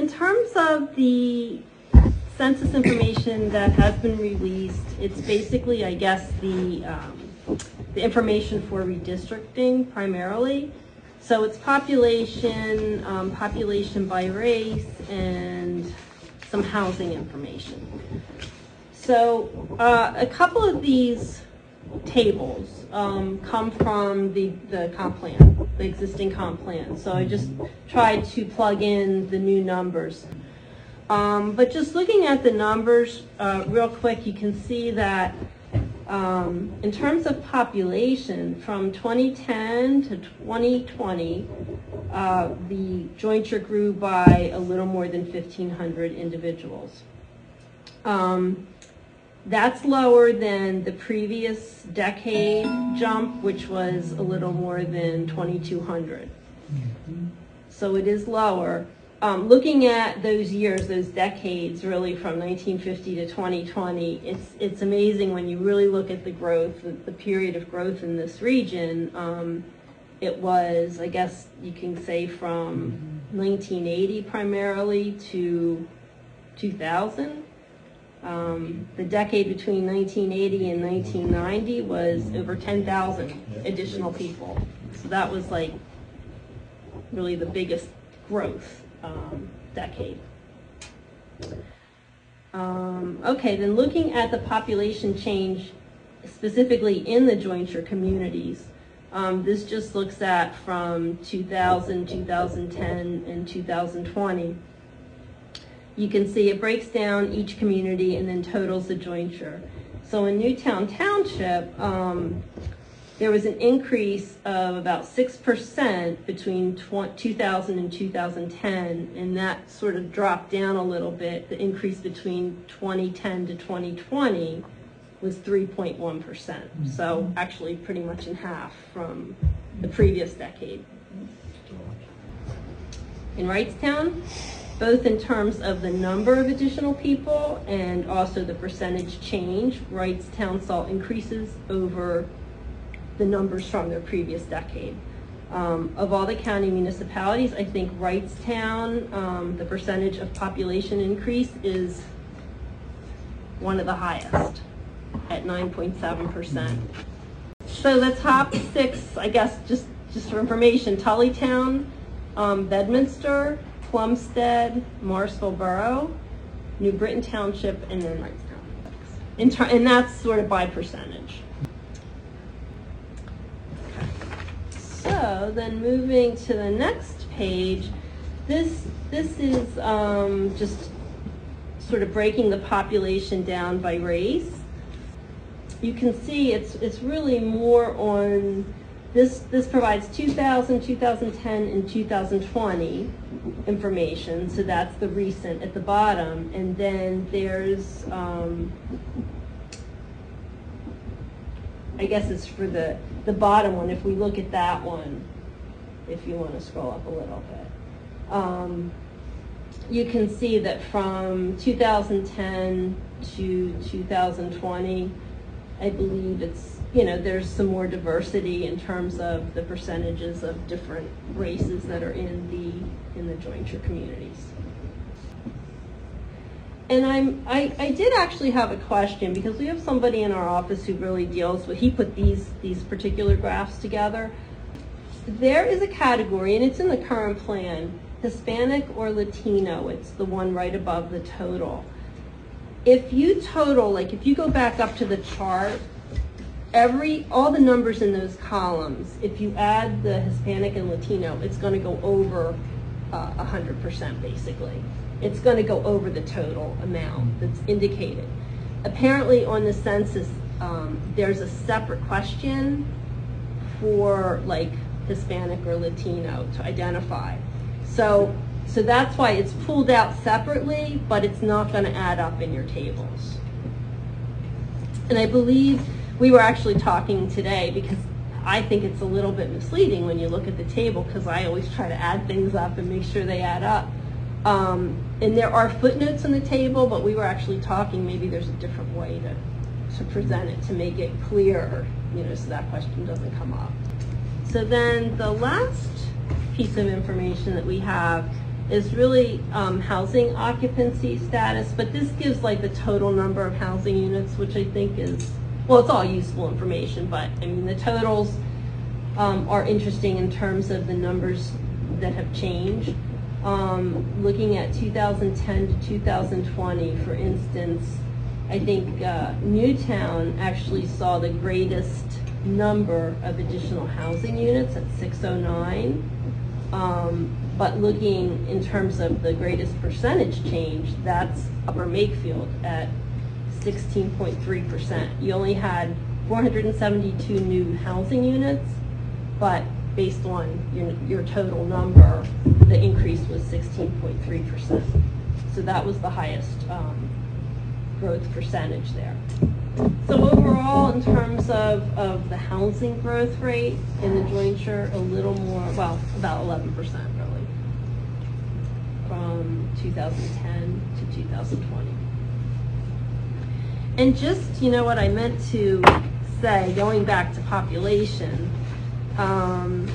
In terms of the census information that has been released, it's basically, I guess, the, um, the information for redistricting primarily. So it's population, um, population by race, and some housing information. So uh, a couple of these tables um, come from the, the comp plan, the existing comp plan. So I just tried to plug in the new numbers. Um, but just looking at the numbers uh, real quick, you can see that um, in terms of population, from 2010 to 2020, uh, the jointure grew by a little more than 1,500 individuals. Um, that's lower than the previous decade jump, which was a little more than 2,200. So it is lower. Um, looking at those years, those decades, really from 1950 to 2020, it's it's amazing when you really look at the growth, the, the period of growth in this region. Um, it was, I guess, you can say from 1980 primarily to 2000. Um, the decade between 1980 and 1990 was over 10,000 additional people. So that was like really the biggest growth um, decade. Um, okay, then looking at the population change specifically in the jointure communities, um, this just looks at from 2000, 2010, and 2020 you can see it breaks down each community and then totals the jointure. So in Newtown Township, um, there was an increase of about 6% between 2000 and 2010, and that sort of dropped down a little bit. The increase between 2010 to 2020 was 3.1%. So actually pretty much in half from the previous decade. In Wrightstown, both in terms of the number of additional people and also the percentage change. Wrightstown saw increases over the numbers from their previous decade. Um, of all the county municipalities, I think Wrightstown, um, the percentage of population increase is one of the highest at 9.7%. So the top six, I guess, just, just for information, Tullytown, um, Bedminster, Plumstead, Morrisville Borough, New Britain Township, and then Wrightstown. and that's sort of by percentage. So then moving to the next page, this this is um, just sort of breaking the population down by race. You can see it's it's really more on this, this provides 2000, 2010, and 2020 information, so that's the recent at the bottom. And then there's, um, I guess it's for the, the bottom one, if we look at that one, if you want to scroll up a little bit. Um, you can see that from 2010 to 2020, I believe it's you know, there's some more diversity in terms of the percentages of different races that are in the in the jointure communities. And I'm I, I did actually have a question because we have somebody in our office who really deals with he put these these particular graphs together. There is a category and it's in the current plan, Hispanic or Latino. It's the one right above the total. If you total, like if you go back up to the chart every all the numbers in those columns, if you add the Hispanic and Latino, it's going to go over uh, 100% basically. It's going to go over the total amount that's indicated. Apparently on the census, um, there's a separate question for like Hispanic or Latino to identify. So, so that's why it's pulled out separately, but it's not going to add up in your tables. And I believe we were actually talking today because I think it's a little bit misleading when you look at the table because I always try to add things up and make sure they add up. Um, and there are footnotes in the table, but we were actually talking maybe there's a different way to, to present it to make it clearer, you know, so that question doesn't come up. So then the last piece of information that we have is really um, housing occupancy status, but this gives like the total number of housing units, which I think is, well, it's all useful information, but I mean, the totals um, are interesting in terms of the numbers that have changed. Um, Looking at 2010 to 2020, for instance, I think uh, Newtown actually saw the greatest number of additional housing units at 609. Um, But looking in terms of the greatest percentage change, that's Upper Makefield at 16.3%. You only had 472 new housing units, but based on your, your total number, the increase was 16.3%. So that was the highest um, growth percentage there. So overall, in terms of, of the housing growth rate in the jointure, a little more, well, about 11% really, from 2010 to 2020. And just, you know what I meant to say, going back to population, um,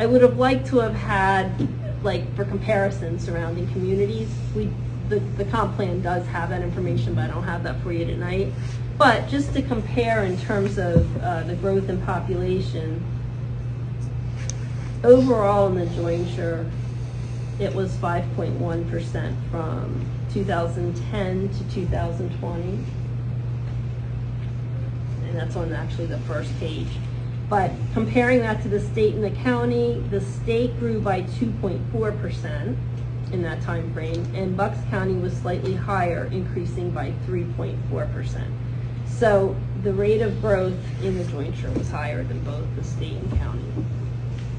I would have liked to have had, like, for comparison surrounding communities, we, the, the comp plan does have that information, but I don't have that for you tonight. But just to compare in terms of, uh, the growth in population, overall in the jointure, it was five point one percent from two thousand ten to two thousand twenty. And that's on actually the first page. But comparing that to the state and the county, the state grew by two point four percent in that time frame, and Bucks County was slightly higher, increasing by three point four percent. So the rate of growth in the jointure was higher than both the state and county.